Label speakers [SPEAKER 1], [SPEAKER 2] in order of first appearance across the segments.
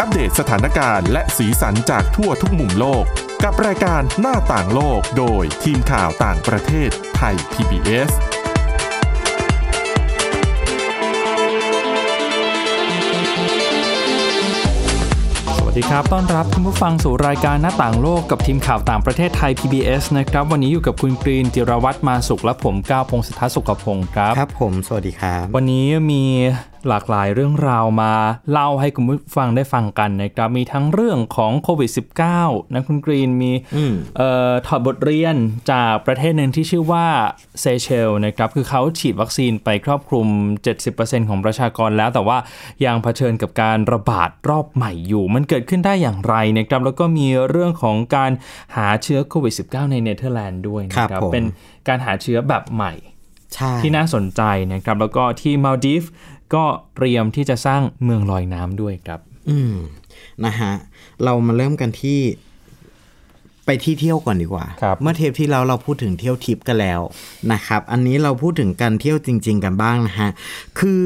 [SPEAKER 1] อัปเดตสถานการณ์และสีสันจากทั่วทุกมุมโลก กับรายการหน้าต่างโลกโดยทีมข่าวต่างประเทศไทย PBS
[SPEAKER 2] สวัสดีครับ ต้อนรับคุณผู้ฟังสู่รายการหน้าต่างโลกกับทีมข่าวต่างประเทศไทย PBS นะครับ วันนี้อยู่กับคุณกรีนจิรวัตรมาสุขและผมก้าวพงศธรสุขพงศ์ครับ
[SPEAKER 3] ครับผม สวัสดีครับ
[SPEAKER 2] วันนี้มี หลากหลายเรื่องราวมาเล่าให้คุณผู้ฟังได้ฟังกันนะครับมีทั้งเรื่องของโควิด -19 นะคุณกรีนมี
[SPEAKER 3] อืม
[SPEAKER 2] เอ่อถอดบทเรียนจากประเทศหนึ่งที่ชื่อว่าเซเชลนะครับคือเขาฉีดวัคซีนไปครอบคลุม 70%ของประชากรแล้ว แต่ว่ายังเผชิญกับการระบาดรอบใหม่อยู่ มันเกิดขึ้นได้อย่างไรนะครับแล้วก็มีเรื่องของการหาเชื้อโควิด -19 ในเนเธอร์แลนด์ด้วยนะค
[SPEAKER 3] ครั
[SPEAKER 2] รับบ
[SPEAKER 3] ผม
[SPEAKER 2] เป็นการหาเชื้อแบบใหม่
[SPEAKER 3] ใช่
[SPEAKER 2] ที่น่าสนใจนะครับ แล้วก็ที่มาลดีฟ ก็เตรียมที่จะสร้างเมืองลอยน้ำด้วยครับ
[SPEAKER 3] อืมนะฮะเรามาเริ่มกันที่ไปที่เที่ยวก่อนดีกว่า
[SPEAKER 2] ครับ
[SPEAKER 3] เมื่อเทปที่แล้วเราพูดถึงเที่ยวทิปกันแล้วนะครับ อันนี้เราพูดถึงการเที่ยวจริง ๆ กันบ้างนะฮะ คือ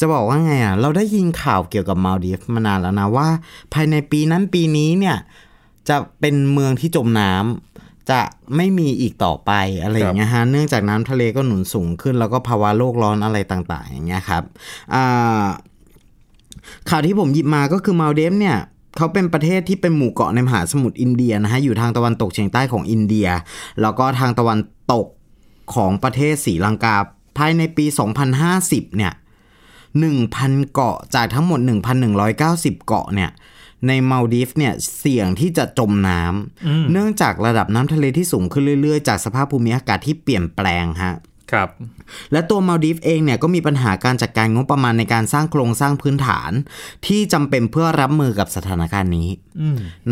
[SPEAKER 3] จะบอกว่าไงอะ เราได้ยินข่าวเกี่ยวกับมาลดีฟมานานแล้วนะว่า ภายในปีนั้นปีนี้เนี่ย จะเป็นเมืองที่จมน้ำ จะไม่มีอีกต่อไปอะไรอย่างเงี้ยฮะเนื่องจากน้ำทะเลก็หนุนสูงขึ้น แล้วก็ภาวะโลกร้อนอะไรต่าง ๆ อย่างเงี้ยครับอ่าข่าวที่ผมหยิบมาก็คือมาลเดฟเนี่ยเขาเป็นประเทศที่เป็นหมู่เกาะในมหาสมุทรอินเดียนะฮะอยู่ทางตะวันตกเฉียงใต้ของอินเดีย แล้วก็ทางตะวันตกของประเทศศรีลังกาภายในปี 2050 เนี่ย 1,000 เกาะจากทั้งหมด 1,190 เกาะเนี่ย ในมาลดีฟเนี่ยเสี่ยงที่จะจมน้ำเนื่องจากระดับน้ำทะเลที่สูงขึ้นเรื่อยๆ จากสภาพภูมิอากาศที่เปลี่ยนแปลงฮะ
[SPEAKER 2] ครับ
[SPEAKER 3] และตัวมาลดีฟเองเนี่ยก็มีปัญหาการจัดการงบประมาณในการสร้างโครงสร้างพื้นฐาน ที่จำเป็นเพื่อรับมือกับสถานการณ์นี้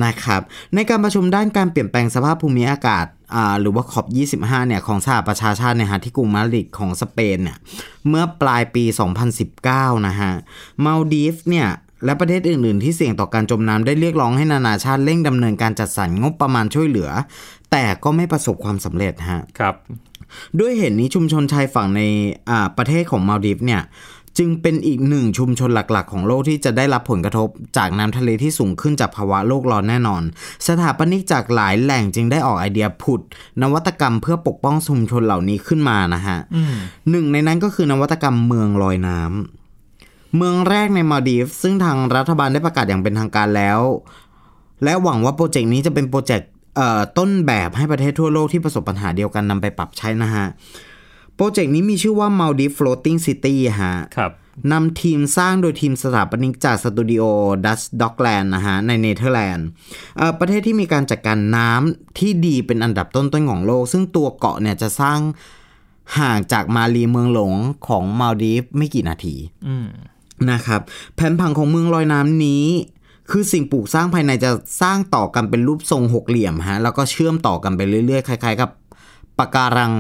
[SPEAKER 3] นะครับ ในการประชุมด้านการเปลี่ยนแปลงสภาพภูมิอากาศอ่าหรือว่าขอบ 25 เนี่ยของสหประชาชาติเนี่ยฮะที่กรุงมาดริดของสเปนเนี่ยเมื่อปลายปี 2019 นะฮะมาลดีฟเนี่ย และประเทศอื่น ๆ ที่เสี่ยงต่อการจมน้ำได้เรียกร้องให้นานาชาติเร่งดำเนินการจัดสรรงบประมาณช่วยเหลือ แต่ก็ไม่ประสบความสำเร็จฮะ
[SPEAKER 2] ครับ
[SPEAKER 3] ด้วยเหตุนี้ชุมชนชายฝั่งในอ่าประเทศของมาลดีฟเนี่ยจึงเป็นอีกหนึ่งชุมชนหลักๆ ของโลกที่จะได้รับผลกระทบ จากน้ำทะเลที่สูงขึ้นจากภาวะโลกร้อนแน่นอน สถาปนิกจากหลายแหล่งจึงได้ออกไอเดียผุด นวัตกรรมเพื่อปกป้องชุมชนเหล่านี้ขึ้นมานะฮะหนึ่งในนั้นก็คือนวัตกรรมเมืองลอยน้ำ เมืองแรกในมาลดีฟซึ่งทางรัฐบาลได้ประกาศอย่างเป็นทางการแล้ว และหวังว่า project นี้จะเป็น project เอ่อต้นแบบให้ประเทศทั่วโลกที่ประสบปัญหาเดียวกันนำไปปรับใช้นะฮะ project นี้มีชื่อว่า Maldives Floating City ฮะ
[SPEAKER 2] ครับ
[SPEAKER 3] นำทีมสร้างโดยทีมสถาปนิกจากสตูดิโอ Dutch Docklands นะฮะในเนเธอร์แลนด์เอ่อประเทศที่มีการจัดการน้ำที่ดีเป็นอันดับต้นๆของโลก ซึ่งตัวเกาะเนี่ยจะสร้างห่างจากมาลีเมืองหลวงของมาลดีฟไม่กี่นาที
[SPEAKER 2] อืม
[SPEAKER 3] นะครับ แผนผังของเมืองลอยน้ำนี้ คือสิ่งปลูกสร้างภายในจะสร้างต่อกันเป็นรูปทรงหกเหลี่ยมฮะแล้วก็เชื่อมต่อกันไปเรื่อยๆคล้ายๆกับปะการัง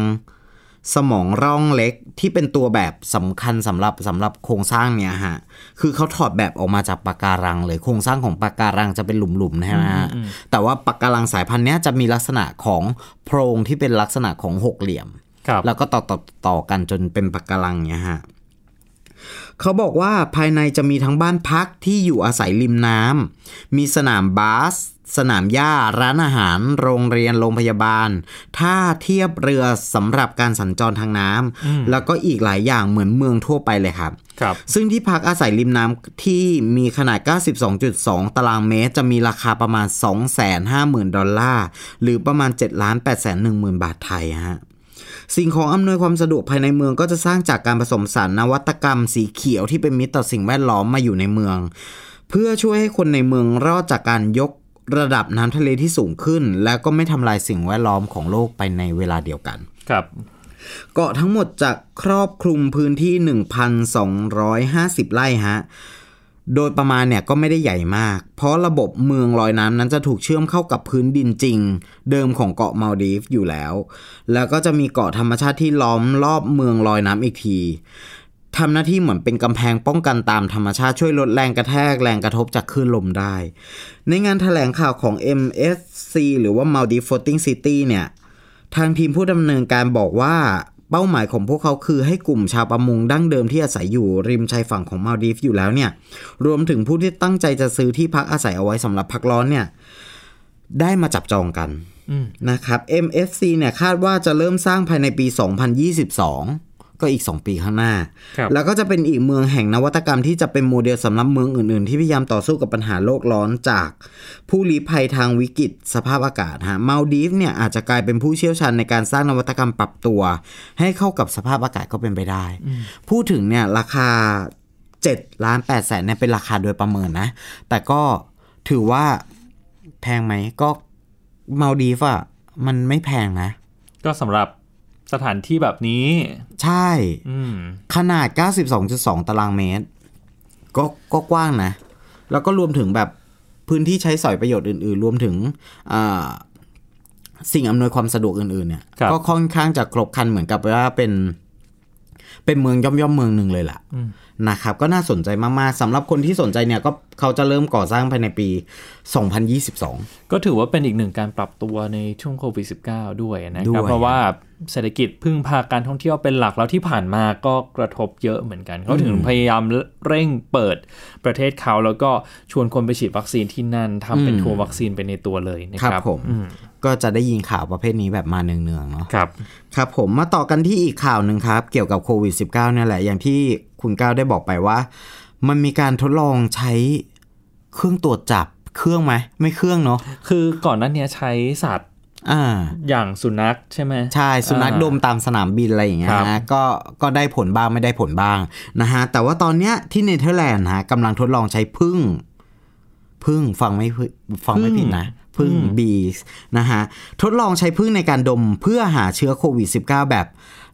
[SPEAKER 3] สมองร่องเล็กที่เป็นตัวแบบสำคัญสำหรับสำหรับโครงสร้างเนี่ยฮะ คือเขาถอดแบบออกมาจากปะการังเลยโครงสร้างของปะการังจะเป็นหลุมๆนะฮะ แต่ว่าปะการังสายพันธุ์เนี้ยจะมีลักษณะของโพรงที่เป็นลักษณะของหกเหลี่ยม
[SPEAKER 2] ครับ
[SPEAKER 3] แล้วก็ต่อต่อต่อกันจนเป็นปะการังเนี่ยฮะ เขาบอกว่าภายในจะมีทั้งบ้านพักที่อยู่อาศัยริมน้ำ มีสนามบาส สนามหญ้า ร้านอาหาร โรงเรียน โรงพยาบาล ท่าเทียบเรือสำหรับการสัญจรทางน้ำ แล้วก็อีกหลายอย่างเหมือนเมืองทั่วไปเลยครับ
[SPEAKER 2] ครับ
[SPEAKER 3] ซึ่งที่พักอาศัยริมน้ำที่มีขนาด 92.2 ตารางเมตร จะมีราคาประมาณ 250,000 ดอลลาร์ หรือประมาณ7 8 1 0 0 0 บาทไทยฮะ สิ่งของอำนวยความสะดวกภายในเมืองก็จะสร้างจากการผสมสารนวัตกรรมสีเขียวที่เป็นมิตรต่อสิ่งแวดล้อมมาอยู่ในเมือง เพื่อช่วยให้คนในเมืองรอดจากการยกระดับน้ำทะเลที่สูงขึ้น และก็ไม่ทำลายสิ่งแวดล้อมของโลกไปในเวลาเดียวกัน
[SPEAKER 2] ครับ
[SPEAKER 3] เกาะทั้งหมดจะครอบคลุมพื้นที่ 1,250 ไร่ฮะ โดยประมาณเนี่ยก็ไม่ได้ใหญ่มาก เพราะระบบเมืองลอยน้ำนั้นจะถูกเชื่อมเข้ากับพื้นดินจริง เดิมของเกาะมาลดีฟอยู่แล้ว แล้วก็จะมีเกาะธรรมชาติที่ล้อมรอบเมืองลอยน้ำอีกทีทำหน้าที่เหมือนเป็นกำแพงป้องกันตามธรรมชาติช่วยลดแรงกระแทกแรงกระทบจากคลื่นลมได้ ในงานแถลงข่าวของ MSC หรือว่า Maldives Floating City เนี่ย ทางทีมผู้ดำเนินการบอกว่า เป้าหมายของพวกเขาคือให้กลุ่มชาวประมงดั้งเดิมที่อาศัยอยู่ริมชายฝั่งของมาลดีฟอยู่แล้วเนี่ย รวมถึงผู้ที่ตั้งใจจะซื้อที่พักอาศัยเอาไว้สำหรับพักร้อนเนี่ย ได้มาจับจองกันนะครับ MFC เนี่ยคาดว่าจะเริ่มสร้างภายในปี 2022 ก็อีก 2 ปีข้างหน้า
[SPEAKER 2] ครับ
[SPEAKER 3] แล้วก็จะเป็นอีกเมืองแห่งนวัตกรรมที่จะเป็นโมเดลสำหรับเมืองอื่น ๆ ที่พยายามต่อสู้กับปัญหาโลกร้อนจากผู้ลี้ภัยทางวิกฤตสภาพอากาศฮะมาลดีฟเนี่ยอาจจะกลายเป็นผู้เชี่ยวชาญในการสร้างนวัตกรรมปรับตัว ให้เข้ากับสภาพอากาศก็เป็นไปได้ พูดถึงเนี่ยราคา7ล้าน8แสนเนี่ยเป็นราคาโดยประเมินนะ แต่ก็ถือว่าแพงไหมก็มาลดีฟอะมันไม่แพงนะ
[SPEAKER 2] ก็สำหรับ สถานที่แบบนี้
[SPEAKER 3] ใช่
[SPEAKER 2] อืม
[SPEAKER 3] ขนาด 92.2 ตารางเมตร ก็ก็กว้างนะ แล้วก็รวมถึงแบบพื้นที่ใช้สอยประโยชน์อื่น ๆ รวมถึงอ่าสิ่งอำนวยความสะดวกอื่น ๆ เนี่ย
[SPEAKER 2] ครับ
[SPEAKER 3] ก็ค่อนข้างจะครบครันเหมือนกับว่าเป็น เป็นเมืองย่อมย่อมๆเมืองหนึ่งเลยล่ะนะครับ ก็น่าสนใจมาก ๆสำหรับคนที่สนใจเนี่ยก็เขาจะเริ่มก่อสร้างภายในปี 2022
[SPEAKER 2] ก็ถือว่าเป็นอีกหนึ่งการปรับตัวในช่วงโควิด -19 ด้วยนะค
[SPEAKER 3] ด้
[SPEAKER 2] รับ
[SPEAKER 3] วย
[SPEAKER 2] เพราะว่า เศรษฐกิจพึ่งพาการท่องเที่ยวเป็นหลักแล้วที่ผ่านมาก็กระทบเยอะเหมือนกันเขาถึงพยายามเร่งเปิดประเทศเขาแล้วก็ชวนคนไปฉีดวัคซีนที่นั่นทำเป็นทัวร์วัคซีนไปในตัวเลยนะ
[SPEAKER 3] ค
[SPEAKER 2] ค
[SPEAKER 3] รั
[SPEAKER 2] รั
[SPEAKER 3] บบผมก็จะได้ยินข่าวประเภทนี้แบบมาเนืองๆเนาะ
[SPEAKER 2] ครับ
[SPEAKER 3] ครับผมมาต่อกันที่อีกข่าวหนึ่งครับ เกี่ยวกับโควิด -19 เนี่ยแหละอย่างที่คุณก้าวได้บอกไปว่า มันมีการทดลองใช้เครื่องตรวจจับเครื่องไหมไม่เครื่องเนาะ
[SPEAKER 2] คือก่อนหน้านี้ใช้สัตว์
[SPEAKER 3] อ่า
[SPEAKER 2] อย่างสุนัขใช่ไหม
[SPEAKER 3] ใช่ สุนัข
[SPEAKER 2] อ่า
[SPEAKER 3] ดมตามสนามบินอะไรอย่างเงี้ย
[SPEAKER 2] ครับ
[SPEAKER 3] นะก็ก็ได้ผลบ้างไม่ได้ผลบ้างนะฮะแต่ว่าตอนเนี้ยที่เนเธอร์แลนด์ฮะกำลังทดลองใช้พึ่งพึ่งฟังไม่ผิดฟังไม่ผิดนะพึ่งบีสนะฮะทดลองใช้พึ่งในการดมเพื่อหาเชื้อโควิด -19 แบบ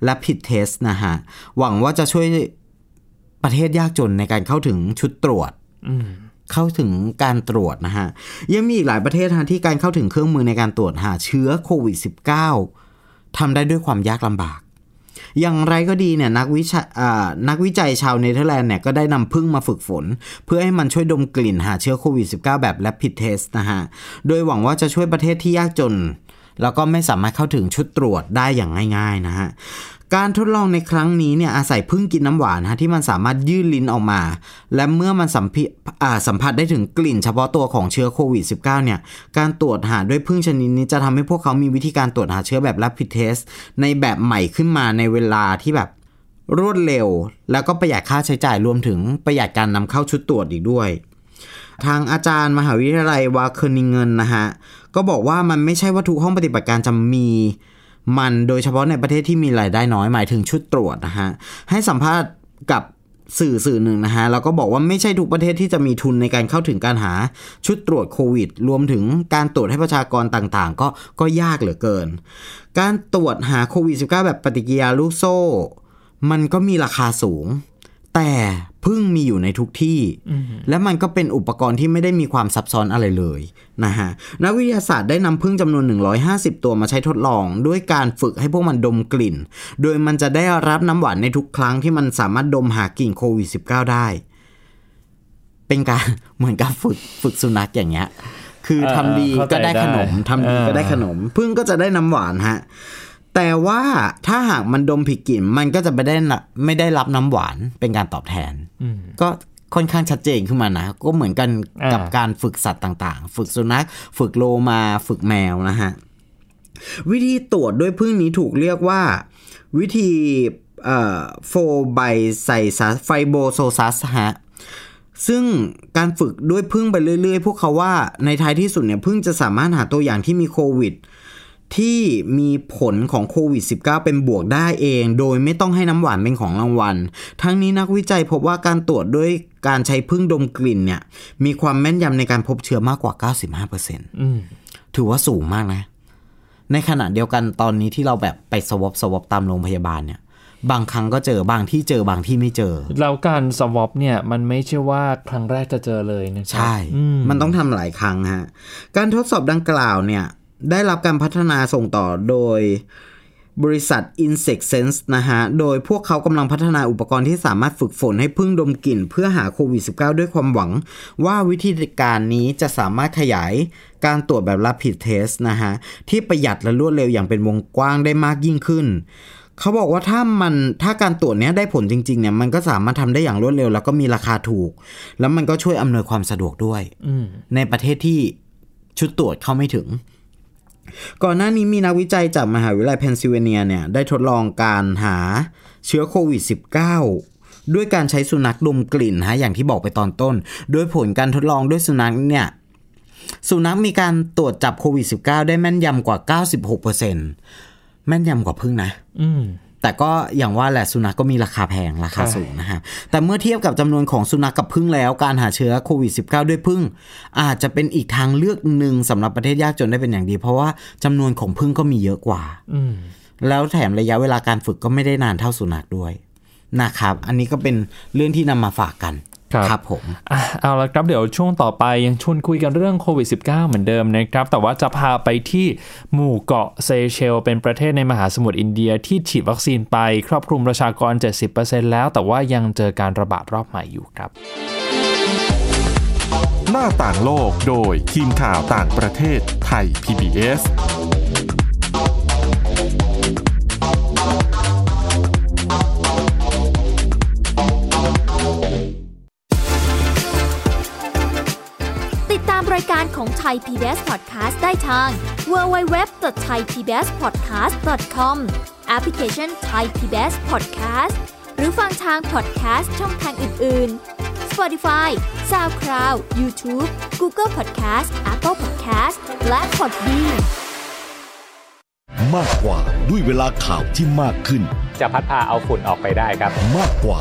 [SPEAKER 3] rapid test นะฮะหวังว่าจะช่วยประเทศยากจนในการเข้าถึงชุดตรวจ
[SPEAKER 2] อืม
[SPEAKER 3] เข้าถึงการตรวจนะฮะ ยังมีอีกหลายประเทศฮะที่การเข้าถึงเครื่องมือในการตรวจหาเชื้อโควิด -19 ทำได้ด้วยความยากลำบาก อย่างไรก็ดีเนี่ยนักวิชาอ่านักวิจัยชาวเนเธอร์แลนด์เนี่ยก็ได้นำพึ่งมาฝึกฝน เพื่อให้มันช่วยดมกลิ่นหาเชื้อโควิด -19 แบบ rapid test นะฮะ โดยหวังว่าจะช่วยประเทศที่ยากจน แล้วก็ไม่สามารถเข้าถึงชุดตรวจได้อย่างง่าย ๆนะฮะการทดลองในครั้งนี้เนี่ยอาศัยพึ่งกินน้ำหวานฮะที่มันสามารถยื่นลิ้นออกมา และเมื่อมันสัมผัสสัมผัสได้ถึงกลิ่นเฉพาะตัวของเชื้อโควิด -19 เนี่ยการตรวจหาด้วยพึ่งชนิดนี้จะทำให้พวกเขามีวิธีการตรวจหาเชื้อแบบ rapid test ในแบบใหม่ขึ้นมาในเวลาที่แบบรวดเร็ว แล้วก็ประหยัดค่าใช้จ่ายรวมถึงประหยัดการนำเข้าชุดตรวจอีกด้วย ทางอาจารย์มหาวิทยาลัยวาเคอร์นิงเงินนะฮะ ก็บอกว่ามันไม่ใช่ว่าทุกห้องปฏิบัติการจะมีมันโดยเฉพาะในประเทศที่มีรายได้น้อยหมายถึงชุดตรวจนะฮะ ให้สัมภาษณ์กับสื่อสื่อหนึ่งนะฮะ แล้วก็บอกว่าไม่ใช่ทุกประเทศที่จะมีทุนในการเข้าถึงการหาชุดตรวจโควิด รวมถึงการตรวจให้ประชากรต่างๆ ก็ก็ยากเหลือเกิน การตรวจหาโควิด -19 แบบปฏิกิริยาลูกโซ่ มันก็มีราคาสูง แต่พึ่งมีอยู่ในทุกที่ และมันก็เป็นอุปกรณ์ที่ไม่ได้มีความซับซ้อนอะไรเลยนะฮะนักวิทยาศาสตร์ได้นำพึ่งจำนวน 150 ตัวมาใช้ทดลอง ด้วยการฝึกให้พวกมันดมกลิ่น โดยมันจะได้รับน้ำหวานในทุกครั้งที่มันสามารถดมหากลิ่นโควิด -19 ได้ เป็นการเหมือนกับฝึกฝึกสุนัขอย่างเงี้ย คือ
[SPEAKER 2] เออ
[SPEAKER 3] ทำดี
[SPEAKER 2] เข้าใจ
[SPEAKER 3] ก็ได้ขนม
[SPEAKER 2] ได้
[SPEAKER 3] ทำดีก็ได้ขนม พึ่งก็จะได้น้ำหวานฮะ แต่ว่าถ้าหากมันดมผิดกลิ่นมันก็จะไม่ได้นะไม่ได้รับน้ำหวานเป็นการตอบแทน
[SPEAKER 2] อืม
[SPEAKER 3] ก็ค่อนข้างชัดเจนขึ้นมานะ ก็เหมือนกันกับ
[SPEAKER 2] อ่า
[SPEAKER 3] การฝึกสัตว์ต่างๆ ฝึกสุนัข ฝึกโลมาฝึกแมวนะฮะ วิธีตรวจด้วยพึ่งนี้ถูกเรียกว่า วิธีโฟไบไซซัสไฟโบโซซัสฮะซึ่งการฝึกด้วยพึ่งไปเรื่อยๆ พวกเขาว่าในท้ายที่สุดเนี่ยพึ่งจะสามารถหาตัวอย่างที่มีโควิด ที่มีผลของโควิด -19 เป็นบวกได้เอง โดยไม่ต้องให้น้ำหวานเป็นของรางวัล ทั้งนี้นักวิจัยพบว่าการตรวจด้วยการใช้พึ่งดมกลิ่นเนี่ย มีความแม่นยำในการพบเชื้อมากกว่า 95%
[SPEAKER 2] อืม
[SPEAKER 3] ถือว่าสูงมากนะ ในขณะเดียวกันตอนนี้ที่เราแบบไปสวอปสวอปตามโรงพยาบาลเนี่ยบางครั้งก็เจอบางที่เจอบางที่ไม่เจอ
[SPEAKER 2] แล้วการสวอปเนี่ยมันไม่ใช่ว่าครั้งแรกจะเจอเลยนะครั
[SPEAKER 3] ใช่
[SPEAKER 2] อืม
[SPEAKER 3] มันต้องทำหลายครั้งฮะ การทดสอบดังกล่าวเนี่ย ได้รับการพัฒนาส่งต่อโดยบริษัท Insect Sense นะฮะ โดยพวกเขากำลังพัฒนาอุปกรณ์ที่สามารถฝึกฝนให้พึ่งดมกลิ่น เพื่อหาโควิด -19 ด้วยความหวัง ว่าวิธีการนี้จะสามารถขยายการตรวจแบบ rapid test นะฮะ ที่ประหยัดและรวดเร็วอย่างเป็นวงกว้างได้มากยิ่งขึ้น เขาบอกว่าถ้ามันถ้าการตรวจเนี้ยได้ผลจริงๆเนี่ยมันก็สามารถทำได้อย่างรวดเร็ว แล้วก็มีราคาถูก แล้วมันก็ช่วยอำนวยความสะดวกด้วย
[SPEAKER 2] อืม
[SPEAKER 3] ในประเทศที่ชุดตรวจเข้าไม่ถึง ก่อนหน้านี้มีนักวิจัยจากมหาวิทยาลัยเพนซิลเวเนียเนี่ยได้ทดลองการหาเชื้อโควิด -19 ด้วยการใช้สุนัขดมกลิ่นฮะอย่างที่บอกไปตอนต้น โดยผลการทดลองด้วยสุนัขเนี่ยสุนัขมีการตรวจจับโควิด -19 ได้แม่นยำกว่า 96%แม่นยำกว่าพึ่งนะ
[SPEAKER 2] อื
[SPEAKER 3] แต่ก็อย่างว่าแหละสุนัขกก็มีราคาแพงราคา
[SPEAKER 2] ใช่
[SPEAKER 3] สูงนะฮะแต่เมื่อเทียบกับจำนวนของสุนัขกกับพึ่งแล้ว การหาเชื้อโควิด -19 ด้วยพึ่ง อาจจะเป็นอีกทางเลือกหนึ่งสำหรับประเทศยากจนได้เป็นอย่างดี เพราะว่าจำนวนของพึ่งก็มีเยอะกว่า
[SPEAKER 2] อืม
[SPEAKER 3] แล้วแถมระยะเวลาการฝึกก็ไม่ได้นานเท่าสุนัขด้วยนะครับ อันนี้ก็เป็นเรื่องที่นำมาฝากกัน
[SPEAKER 2] ครับ
[SPEAKER 3] ครับผม
[SPEAKER 2] อะเอาละครับเดี๋ยวช่วงต่อไปยังชวนคุยกันเรื่องโควิด -19 เหมือนเดิมนะครับ แต่ว่าจะพาไปที่หมู่เกาะเซเชล เป็นประเทศในมหาสมุทรอินเดียที่ฉีดวัคซีนไป ครอบคลุมประชากร 70%แล้ว แต่ว่ายังเจอการระบาดรอบใหม่อยู่ครับ
[SPEAKER 1] หน้าต่างโลกโดยทีมข่าวต่างประเทศไทย PBS
[SPEAKER 4] การของไทย PBS Podcast ได้ทาง www.thaipbspodcast.com แอปพลิเคชัน Thai PBS Podcast หรือฟังทาง podcast ช่องทางอื่น ๆ Spotify SoundCloud YouTube Google Podcast Apple Podcast และ Podbean
[SPEAKER 5] มากกว่าด้วยเวลาข่าวที่มากขึ้น
[SPEAKER 6] จะพัดพาเอาฝุ่นออกไปได้ครับ
[SPEAKER 5] มากกว่า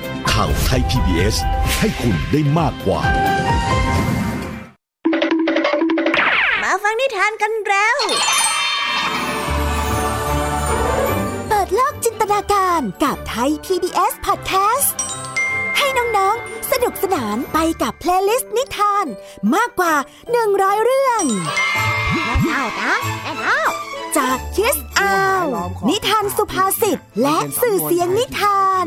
[SPEAKER 5] ข่าวไทย PBS ให้คุณได้มากกว่า
[SPEAKER 7] มาฟังนิทานกันแล้ว เปิดโลกจินตนาการกับไทย PBS Podcast ให้น้องๆ สนุกสนานไปกับ playlist นิทาน มากกว่า 100 เรื่องแม่เท่านะแม่เท่า จาก Kids Hour นิทานสุภาษิตและสื่อเสียงนิทาน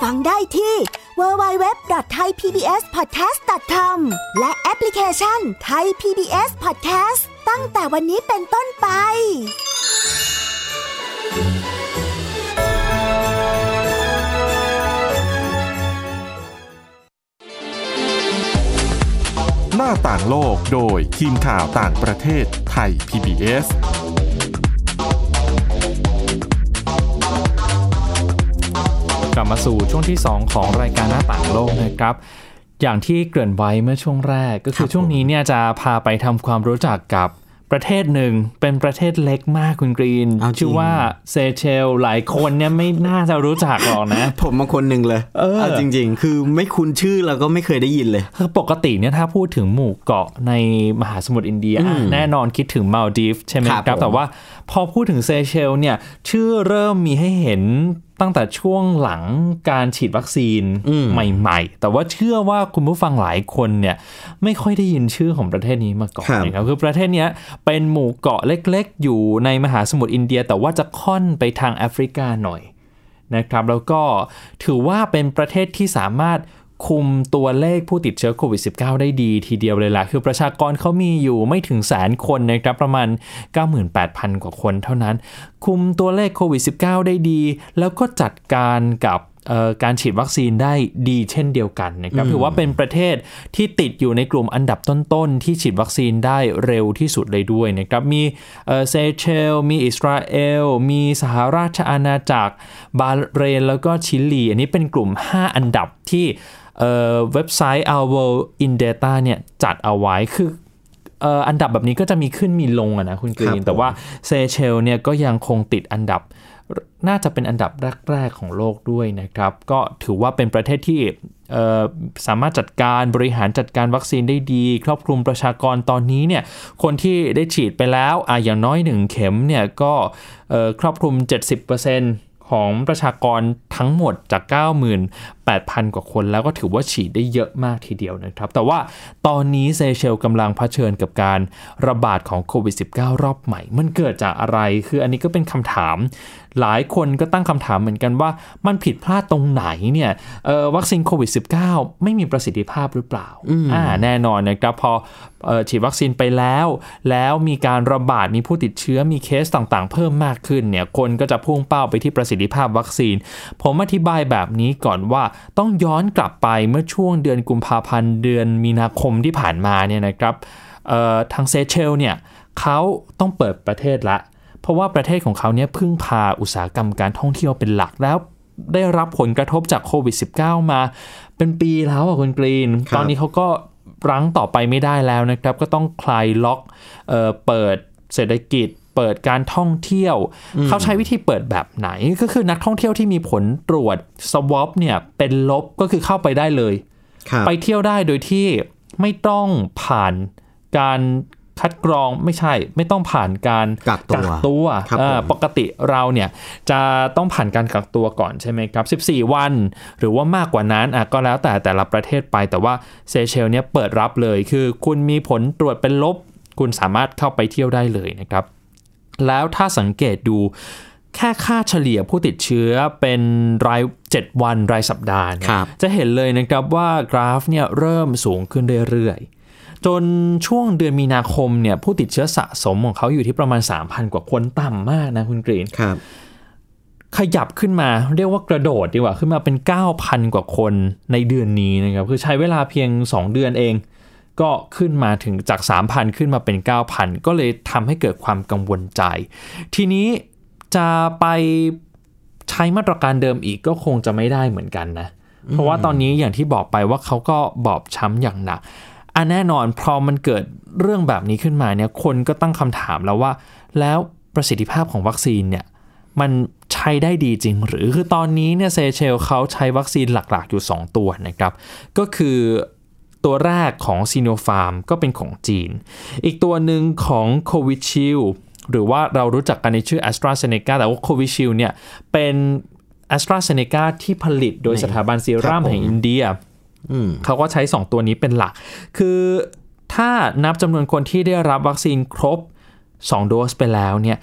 [SPEAKER 7] ฟังได้ที่ www.thaipbspodcast.com และแอปพลิเคชัน Thai PBS Podcast ตั้งแต่วันนี้เป็นต้นไป
[SPEAKER 1] หน้าต่างโลกโดยทีมข่าวต่างประเทศไทย PBS
[SPEAKER 2] กลับมาสู่ช่วงที่ 2 ของรายการหน้าต่างโลกนะครับ อย่างที่เกริ่นไว้เมื่อช่วงแรกก็คือช่วงนี้เนี่ยจะพาไปทำความรู้จักกับประเทศหนึ่งเป็นประเทศเล็กมากคุณกรีน
[SPEAKER 3] เอาจริง
[SPEAKER 2] ชื่อว่าเซเชล หลายคนเนี่ยไม่น่าจะรู้จักหรอกนะ
[SPEAKER 3] ผมมาคนหนึ่งเลย
[SPEAKER 2] เออา
[SPEAKER 3] จริง ๆ คือไม่คุ้นชื่อแล้วก็ไม่เคยได้ยินเลย
[SPEAKER 2] คือปกติเนี่ยถ้าพูดถึงหมู่เกาะในมหาสมุทรอินเดีย
[SPEAKER 3] อืม
[SPEAKER 2] แน่นอนคิดถึงมาลดีฟใช่ไหม
[SPEAKER 3] ครับ
[SPEAKER 2] ครับ
[SPEAKER 3] ผม
[SPEAKER 2] แต่ว่าพอพูดถึงเซเชลเนี่ยชื่อเริ่มมีให้เห็น ตั้งแต่ช่วงหลังการฉีดวัคซีนใหม่ ๆ แต่ว่าเชื่อว่าคุณผู้ฟังหลายคนเนี่ยไม่ค่อยได้ยินชื่อของประเทศนี้มาก่อนนะครับคือประเทศเนี้ยเป็นหมู่เกาะเล็กๆ อยู่ในมหาสมุทรอินเดีย แต่ว่าจะค่อนไปทางแอฟริกาหน่อยนะครับ แล้วก็ถือว่าเป็นประเทศที่สามารถ คุมตัวเลขผู้ติดเชื้อโควิด -19 ได้ดีทีเดียวเลยล่ะ คือประชากรเขามีอยู่ไม่ถึงแสนคนนะครับประมาณ 98,000 กว่าคนเท่านั้น คุมตัวเลขโควิด -19 ได้ดี แล้วก็จัดการกับเอ่อการฉีดวัคซีนได้ดีเช่นเดียวกันนะครับถือว่าเป็นประเทศที่ติดอยู่ในกลุ่มอันดับต้นๆ ที่ฉีดวัคซีนได้เร็วที่สุดเลยด้วยนะครับมีเอ่อเซเชล มีอิสราเอล มีสหราชอาณาจักร บาห์เรน แล้วก็ชิลี อันนี้เป็นกลุ่ม 5 อันดับที่ เอ่อเว็บไซต์ Our World in Data เนี่ยจัดเอาไว้คือเอ่ออันดับแบบนี้ก็จะมีขึ้นมีลงอะนะคุณกรี
[SPEAKER 3] ครับ
[SPEAKER 2] นแต่ว่าเซเชลเนี่ยก็ยังคงติดอันดับ น่าจะเป็นอันดับแรก ๆ ของโลกด้วยนะครับ ก็ถือว่าเป็นประเทศที่เอ่อสามารถจัดการบริหารจัดการวัคซีนได้ดี ครอบคลุมประชากรตอนนี้เนี่ยคนที่ได้ฉีดไปแล้วอะอย่างน้อยหนึ่งเข็มเนี่ยก็เอ่อครอบคลุม 70% ของประชากรทั้งหมดจาก 98,000 กว่าคน แล้วก็ถือว่าฉีดได้เยอะมากทีเดียวนะครับ แต่ว่าตอนนี้เซเชลกำลังเผชิญกับการระบาดของโควิด -19 รอบใหม่ มันเกิดจากอะไร คืออันนี้ก็เป็นคำถามหลายคนก็ตั้งคำถามเหมือนกันว่ามันผิดพลาดตรงไหนเนี่ยเอ่อวัคซีนโควิด -19 ไม่มีประสิทธิภาพหรือเปล่าอ่าแน่นอนนะครับพอเอ่อฉีดวัคซีนไปแล้ว แล้วมีการระบาดมีผู้ติดเชื้อมีเคสต่างๆ เพิ่มมากขึ้นเนี่ยคนก็จะพุ่งเป้าไปที่ประสิทธิภาพวัคซีน ผมอธิบายแบบนี้ก่อนว่าต้องย้อนกลับไปเมื่อช่วงเดือนกุมภาพันธ์เดือนมีนาคมที่ผ่านมาเนี่ยนะครับเอ่อทางเซเชลเนี่ยเขาต้องเปิดประเทศละ เพราะว่าประเทศของเขาเนี่ยพึ่งพาอุตสาหกรรมการท่องเที่ยวเป็นหลักแล้วได้รับผลกระทบจากโควิด -19 มาเป็นปีแล้วอะคุณกรีน
[SPEAKER 3] ครับ
[SPEAKER 2] ตอนนี้เขาก็รั้งต่อไปไม่ได้แล้วนะครับ ก็ต้องคลายล็อกเอ่อเปิดเศรษฐกิจ เปิดการท่องเที่ยว เขาใช้วิธีเปิดแบบไหน ก็คือนักท่องเที่ยวที่มีผลตรวจสวอปเนี่ยเป็นลบก็คือเข้าไปได้เลย
[SPEAKER 3] ครับ
[SPEAKER 2] ไปเที่ยวได้โดยที่ไม่ต้องผ่านการ คัดกรองไม่ใช่ไม่ต้องผ่านการ
[SPEAKER 3] กักตัว
[SPEAKER 2] ตัว
[SPEAKER 3] ครับ
[SPEAKER 2] อ่า
[SPEAKER 3] ผม
[SPEAKER 2] ปกติเราเนี่ยจะต้องผ่านการกักตัวก่อนใช่ไหมครับ 14 วัน หรือว่ามากกว่านั้นอะก็แล้วแต่แต่ละประเทศไป แต่ว่าเซเชลเนี่ยเปิดรับเลยคือคุณมีผลตรวจเป็นลบ คุณสามารถเข้าไปเที่ยวได้เลยนะครับ แล้วถ้าสังเกตดูแค่ค่าเฉลี่ยผู้ติดเชื้อเป็นราย 7 วันรายสัปดาห์เนี่ย
[SPEAKER 3] ครับ
[SPEAKER 2] จะเห็นเลยนะครับว่ากราฟเนี่ยเริ่มสูงขึ้นเรื่อยๆ จนช่วงเดือนมีนาคมเนี่ยผู้ติดเชื้อสะสมของเขาอยู่ที่ประมาณ 3,000 กว่าคนต่ำมากนะคุณกรีน
[SPEAKER 3] ครับ
[SPEAKER 2] ขยับขึ้นมาเรียกว่ากระโดดดีกว่าขึ้นมาเป็น 9,000 กว่าคนในเดือนนี้นะครับ คือใช้เวลาเพียง 2 เดือนเอง ก็ขึ้นมาถึงจาก 3,000 ขึ้นมาเป็น 9,000 ก็เลยทำให้เกิดความกังวลใจ ทีนี้จะไปใช้มาตรการเดิมอีกก็คงจะไม่ได้เหมือนกันนะ เพราะว่าตอนนี้อย่างที่บอกไปว่าเขาก็บอบช้ำอย่างหนัก อันแน่นอนพอมันเกิดเรื่องแบบนี้ขึ้นมาเนี่ยคนก็ตั้งคำถามแล้วว่า แล้วประสิทธิภาพของวัคซีนเนี่ยมันใช้ได้ดีจริง หรือคือตอนนี้เนี่ยเซเชลเขาใช้วัคซีนหลักๆอยู่ 2 ตัวนะครับ ก็คือตัวแรกของ Sinopharm ก็เป็นของจีน อีกตัวหนึ่งของ Covishield หรือว่าเรารู้จักกันในชื่อ AstraZeneca แต่ว่า Covishield เนี่ยเป็น AstraZeneca ที่ผลิตโดยสถาบันซีรัม
[SPEAKER 3] ครับผม
[SPEAKER 2] แห่งอินเดีย
[SPEAKER 3] อืม
[SPEAKER 2] เขาก็ใช้ 2 ตัวนี้เป็นหลัก คือถ้านับจำนวนคนที่ได้รับวัคซีนครบ 2 โดสไปแล้วเนี่ย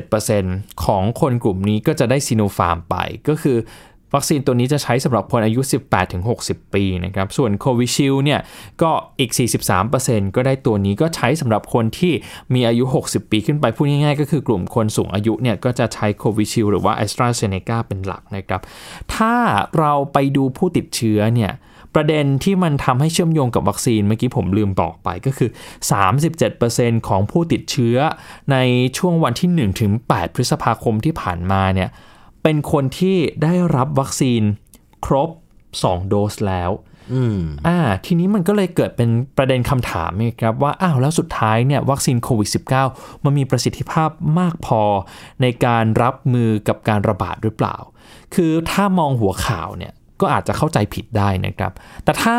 [SPEAKER 2] 57%ของคนกลุ่มนี้ก็จะได้ Sinopharm ไป ก็คือวัคซีนตัวนี้จะใช้สำหรับคนอายุ 18-60 ปีนะครับ ส่วนโควิชิลเนี่ยก็อีก 43%ก็ได้ตัวนี้ก็ใช้สำหรับคนที่มีอายุ 60 ปีขึ้นไป พูดง่ายๆ ก็คือกลุ่มคนสูงอายุเนี่ยก็จะใช้โควิชิลหรือว่า a s t r a z เซ e c a เป็นหลักนะครับ ถ้าเราไปดูผู้ติดเชื้อเนี่ย ประเด็นที่มันทำให้เชื่อมโยงกับวัคซีนเมื่อกี้ผมลืมบอกไปก็คือ 37%ของผู้ติดเชื้อในช่วงวันที่ 1 ถึง 8 พฤษภาคมที่ผ่านมาเนี่ยเป็นคนที่ได้รับวัคซีนครบ 2 โดสแล้ว
[SPEAKER 3] อืม
[SPEAKER 2] อ่า ทีนี้มันก็เลยเกิดเป็นประเด็นคำถามนะครับว่า อ้าว แล้วสุดท้ายเนี่ยวัคซีนโควิด -19 มันมีประสิทธิภาพมากพอในการรับมือกับการระบาดหรือเปล่า คือถ้ามองหัวข่าวเนี่ย ก็อาจจะเข้าใจผิดได้นะครับ แต่ถ้า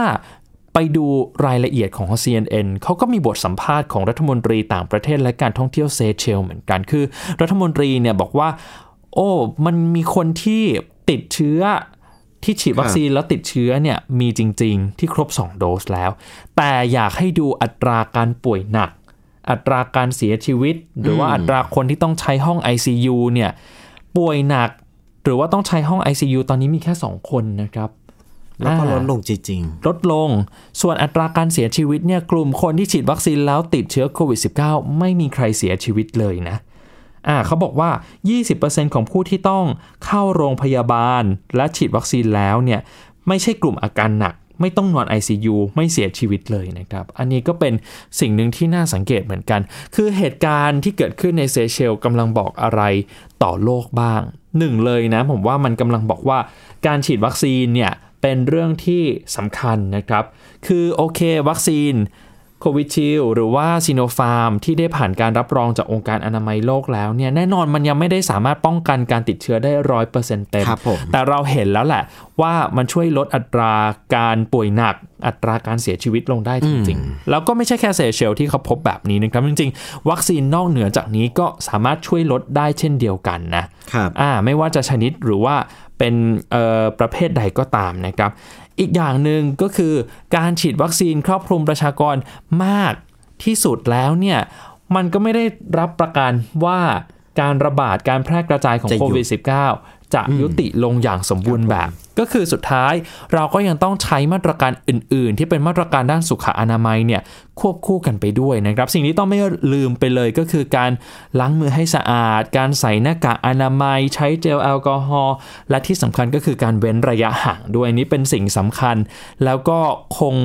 [SPEAKER 2] ไปดูรายละเอียดของ CNN เขาก็มีบทสัมภาษณ์ของรัฐมนตรีต่างประเทศและการท่องเที่ยวเซเชลเหมือนกัน คือ รัฐมนตรีเนี่ยบอกว่า โอ้ มันมีคนที่ติดเชื้อที่ฉีดวัคซีนแล้วติดเชื้อเนี่ยมีจริง ๆ ที่ครบ 2 โดสแล้ว แต่อยากให้ดูอัตราการป่วยหนัก อัตราการเสียชีวิต หรือว่าอัตราคนที่ต้องใช้ห้อง ICU เนี่ยป่วยหนัก หรือว่าต้องใช้ห้อง ICU ตอนนี้มีแค่ 2 คนนะครับ
[SPEAKER 3] แล้วก็
[SPEAKER 2] อ่า
[SPEAKER 3] ลดลงจริง
[SPEAKER 2] ลดลง ส่วนอัตราการเสียชีวิตเนี่ยกลุ่มคนที่ฉีดวัคซีนแล้วติดเชื้อโควิด -19 ไม่มีใครเสียชีวิตเลยนะอ่าเขาบอกว่า 20%ของผู้ที่ต้องเข้าโรงพยาบาลและฉีดวัคซีนแล้วเนี่ยไม่ใช่กลุ่มอาการหนัก ไม่ต้องนอน ICU ไม่เสียชีวิตเลยนะครับ อันนี้ก็เป็นสิ่งหนึ่งที่น่าสังเกตเหมือนกัน คือเหตุการณ์ที่เกิดขึ้นในเซเชลกำลังบอกอะไรต่อโลกบ้าง หนึ่งเลยนะผมว่ามันกำลังบอกว่าการฉีดวัคซีนเนี่ยเป็นเรื่องที่สำคัญนะครับ คือโอเค วัคซีน โควิชิลหรือว่าซีโนฟาร์มที่ได้ผ่านการรับรองจากองค์การอนามัยโลกแล้วเนี่ยแน่นอนมันยังไม่ได้สามารถป้องกันการติดเชื้อได้ร้อยเปอร์เซ็นต์เต็ม
[SPEAKER 3] ครับผม
[SPEAKER 2] แต่เราเห็นแล้วแหละว่ามันช่วยลดอัตราการป่วยหนัก อัตราการเสียชีวิตลงได้จริงๆ แล้วก็ไม่ใช่แค่เซเชลที่เขาพบแบบนี้นะครับจริงๆ วัคซีนนอกเหนือจากนี้ก็สามารถช่วยลดได้เช่นเดียวกันนะครับอ่าไม่ว่าจะชนิดหรือว่าเป็นเอ่อประเภทใดก็ตามนะครับ อีกอย่างหนึ่งก็คือการฉีดวัคซีนครอบคลุมประชากรมากที่สุดแล้วเนี่ยมันก็ไม่ได้รับประกันว่าการระบาดการแพร่กระจายของ
[SPEAKER 3] จะหยุด
[SPEAKER 2] โควิด -19 จะยุติลงอย่างสมบูรณ์แบบ ก็คือสุดท้ายเราก็ยังต้องใช้มาตรการอื่น ๆ ที่เป็นมาตรการด้านสุขอนามัยเนี่ยควบคู่กันไปด้วยนะครับ สิ่งที่ต้องไม่ลืมไปเลยก็คือการล้างมือให้สะอาด การใส่หน้ากากอนามัย ใช้เจลแอลกอฮอล์และที่สำคัญก็คือการเว้นระยะห่างด้วยนี่เป็นสิ่งสำคัญ แล้วก็คง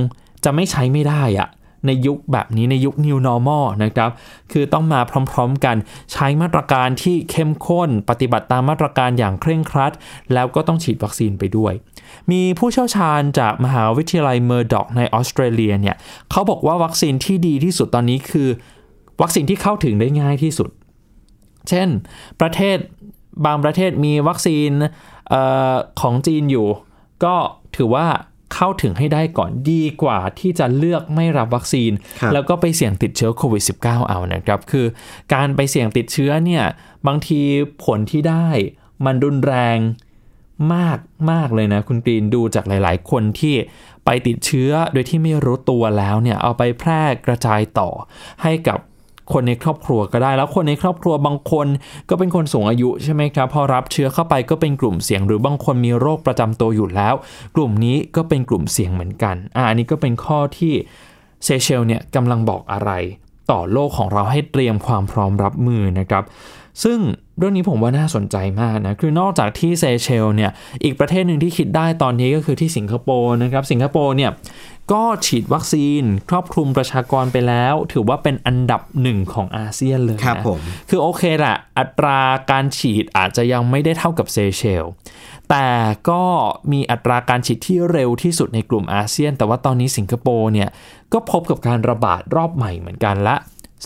[SPEAKER 2] จะไม่ใช้ไม่ได้อะ ในยุคแบบนี้ในยุค New Normal นะครับ คือต้องมาพร้อมๆกันใช้มาตรการที่เข้มข้น ปฏิบัติตามมาตรการอย่างเคร่งครัด แล้วก็ต้องฉีดวัคซีนไปด้วย มีผู้เชี่ยวชาญจากมหาวิทยาลัยเมอร์ด็อกในออสเตรเลียเนี่ยเขาบอกว่าวัคซีนที่ดีที่สุดตอนนี้คือ วัคซีนที่เข้าถึงได้ง่ายที่สุด เช่น ประเทศบางประเทศมีวัคซีนออของจีนอยู่ ก็ถือว่า เข้าถึงให้ได้ก่อนดีกว่าที่จะเลือกไม่รับวัคซีน
[SPEAKER 3] ครับ
[SPEAKER 2] แล้วก็ไปเสี่ยงติดเชื้อโควิด -19 เอานะครับ คือการไปเสี่ยงติดเชื้อเนี่ยบางทีผลที่ได้มันรุนแรงมากมากเลยนะคุณกรีนดูจากหลาย ๆ คนที่ไปติดเชื้อโดยที่ไม่รู้ตัวแล้วเนี่ยเอาไปแพร่กระจายต่อให้กับ คนในครอบครัวก็ได้ แล้วคนในครอบครัวบางคนก็เป็นคนสูงอายุใช่ไหมครับพอรับเชื้อเข้าไปก็เป็นกลุ่มเสี่ยง หรือบางคนมีโรคประจำตัวอยู่แล้ว กลุ่มนี้ก็เป็นกลุ่มเสี่ยงเหมือนกันอ่าอันนี้ก็เป็นข้อที่เซเชลเนี่ยกำลังบอกอะไรต่อโลกของเราให้เตรียมความพร้อมรับมือนะครับ ซึ่งเรื่องนี้ผมว่าน่าสนใจมากนะ คือนอกจากที่เซเชลเนี่ย อีกประเทศหนึ่งที่คิดได้ตอนนี้ก็คือที่สิงคโปร์นะครับ สิงคโปร์เนี่ย ก็ฉีดวัคซีนครอบคลุมประชากรไปแล้ว ถือว่าเป็นอันดับหนึ่งของอาเซียนเลย
[SPEAKER 3] ครับ
[SPEAKER 2] นะ
[SPEAKER 3] ผม
[SPEAKER 2] คือโอเคแหละอัตราการฉีดอาจจะยังไม่ได้เท่ากับเซเชลแต่ก็มีอัตราการฉีดที่เร็วที่สุดในกลุ่มอาเซียน แต่ว่าตอนนี้สิงคโปร์เนี่ยก็พบกับการระบาดรอบใหม่เหมือนกันและ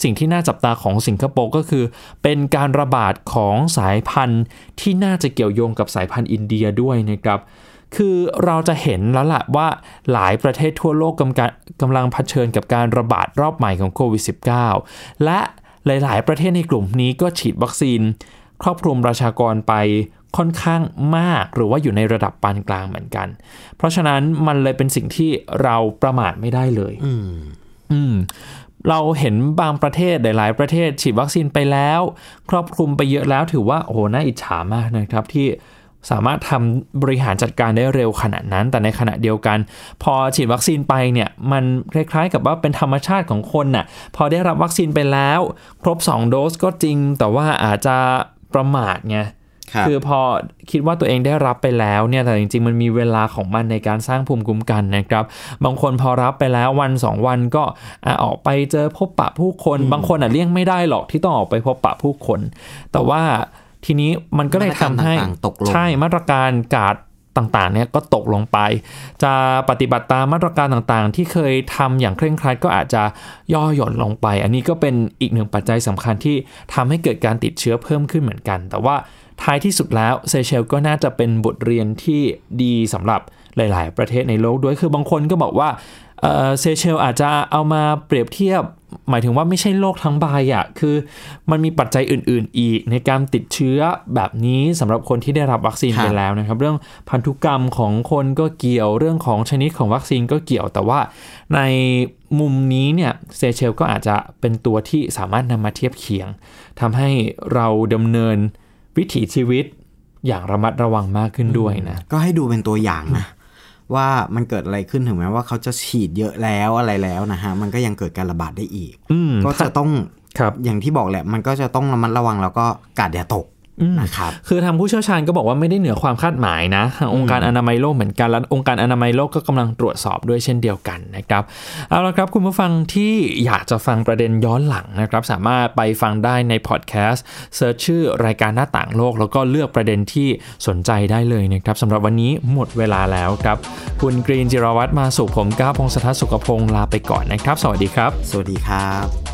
[SPEAKER 2] สิ่งที่น่าจับตาของสิงคโปร์ก็คือ เป็นการระบาดของสายพันธุ์ที่น่าจะเกี่ยวโยงกับสายพันธุ์อินเดียด้วยนะครับ คือเราจะเห็นแล้วล่ะว่าหลายประเทศทั่วโลกกำลังกำลังเผชิญกับการระบาดรอบใหม่ของโควิด -19 และหลาย ๆ ประเทศในกลุ่มนี้ก็ฉีดวัคซีน ครอบคลุมประชากรไปค่อนข้างมากหรือว่าอยู่ในระดับปานกลางเหมือนกัน เพราะฉะนั้นมันเลยเป็นสิ่งที่เราประมาทไม่ได้เลย อืมเราเห็นบางประเทศหลาย ๆ ประเทศฉีดวัคซีนไปแล้ว ครอบคลุมไปเยอะแล้วถือว่าโอ้โหน่าอิจฉามากนะครับที่ สามารถทำบริหารจัดการได้เร็วขนาดนั้น แต่ในขณะเดียวกัน พอฉีดวัคซีนไปเนี่ยมันคล้ายๆกับว่าเป็นธรรมชาติของคนน่ะพอได้รับวัคซีนไปแล้ว ครบ 2 โดสก็จริง แต่ว่าอาจจะประมาทไง
[SPEAKER 3] ครับ
[SPEAKER 2] คือพอคิดว่าตัวเองได้รับไปแล้วเนี่ยแต่จริงๆ มันมีเวลาของมันในการสร้างภูมิคุ้มกันนะครับ บางคนพอรับไปแล้ววัน 2 วันก็อะออกไปเจอพบปะผู้คน บางคนอะเลี่ยงไม่ได้หรอกที่ต้องออกไปพบปะผู้คน แต่ว่า ทีนี้มันก็เลยทำให้
[SPEAKER 3] มาตรการต่างๆตกลง
[SPEAKER 2] ใช่มาตรการการดต่างๆเนี่ยก็ตกลงไป จะปฏิบัติตามมาตรการต่างๆ ที่เคยทำอย่างเคร่งครัดก็อาจจะย่อหย่อนลงไป อันนี้ก็เป็นอีกหนึ่งปัจจัยสำคัญที่ทำให้เกิดการติดเชื้อเพิ่มขึ้นเหมือนกัน แต่ว่าท้ายที่สุดแล้วเซเชลก็น่าจะเป็นบทเรียนที่ดีสำหรับหลาย ๆ ประเทศในโลกด้วยคือบางคนก็บอกว่า เอ่อเซเชลอาจจะเอามาเปรียบเทียบ หมายถึงว่าไม่ใช่โลกทั้งใบอะคือมันมีปัจจัยอื่น ๆ อีกในการติดเชื้อแบบนี้สำหรับคนที่ได้รับวัคซีน
[SPEAKER 3] ครับ
[SPEAKER 2] ไปแล้วนะครับ เรื่องพันธุกรรมของคนก็เกี่ยวเรื่องของชนิดของวัคซีนก็เกี่ยวแต่ว่าในมุมนี้เนี่ยเซเชลก็อาจจะเป็นตัวที่สามารถนำมาเทียบเคียงทำให้เราดำเนินวิถีชีวิตอย่างระมัดระวังมากขึ้นด้วยนะ
[SPEAKER 3] ก็ให้ดูเป็นตัวอย่างนะ ว่ามันเกิดอะไรขึ้นถึงแม้ว่าเขาจะฉีดเยอะแล้วอะไรแล้วนะฮะมันก็ยังเกิดการระบาดได้อีก
[SPEAKER 2] อืม
[SPEAKER 3] ก็จะต้อง
[SPEAKER 2] ครับ
[SPEAKER 3] อย่างที่บอกแหละ มันก็จะต้องระมัดระวังแล้วก็กาดอย่าตก นะครับ
[SPEAKER 2] คือทางผู้เชี่ยวชาญก็บอกว่าไม่ได้เหนือความคาดหมายนะทางองค์การอนามัยโลกเหมือนกันและองค์การอนามัยโลกก็กำลังตรวจสอบด้วยเช่นเดียวกันนะครับเอาละครับคุณผู้ฟังที่อยากจะฟังประเด็นย้อนหลังนะครับ สามารถไปฟังได้ในพอดแคสต์ search ชื่อรายการหน้าต่างโลก แล้วก็เลือกประเด็นที่สนใจได้เลยนะครับสำหรับวันนี้หมดเวลาแล้วครับ คุณกรีนจิรวัตรมาสุขผมก้าวพงศธรสุขพงศ์ลาไปก่อนนะครับ สวัสดีครับ
[SPEAKER 3] สวัสดีครับ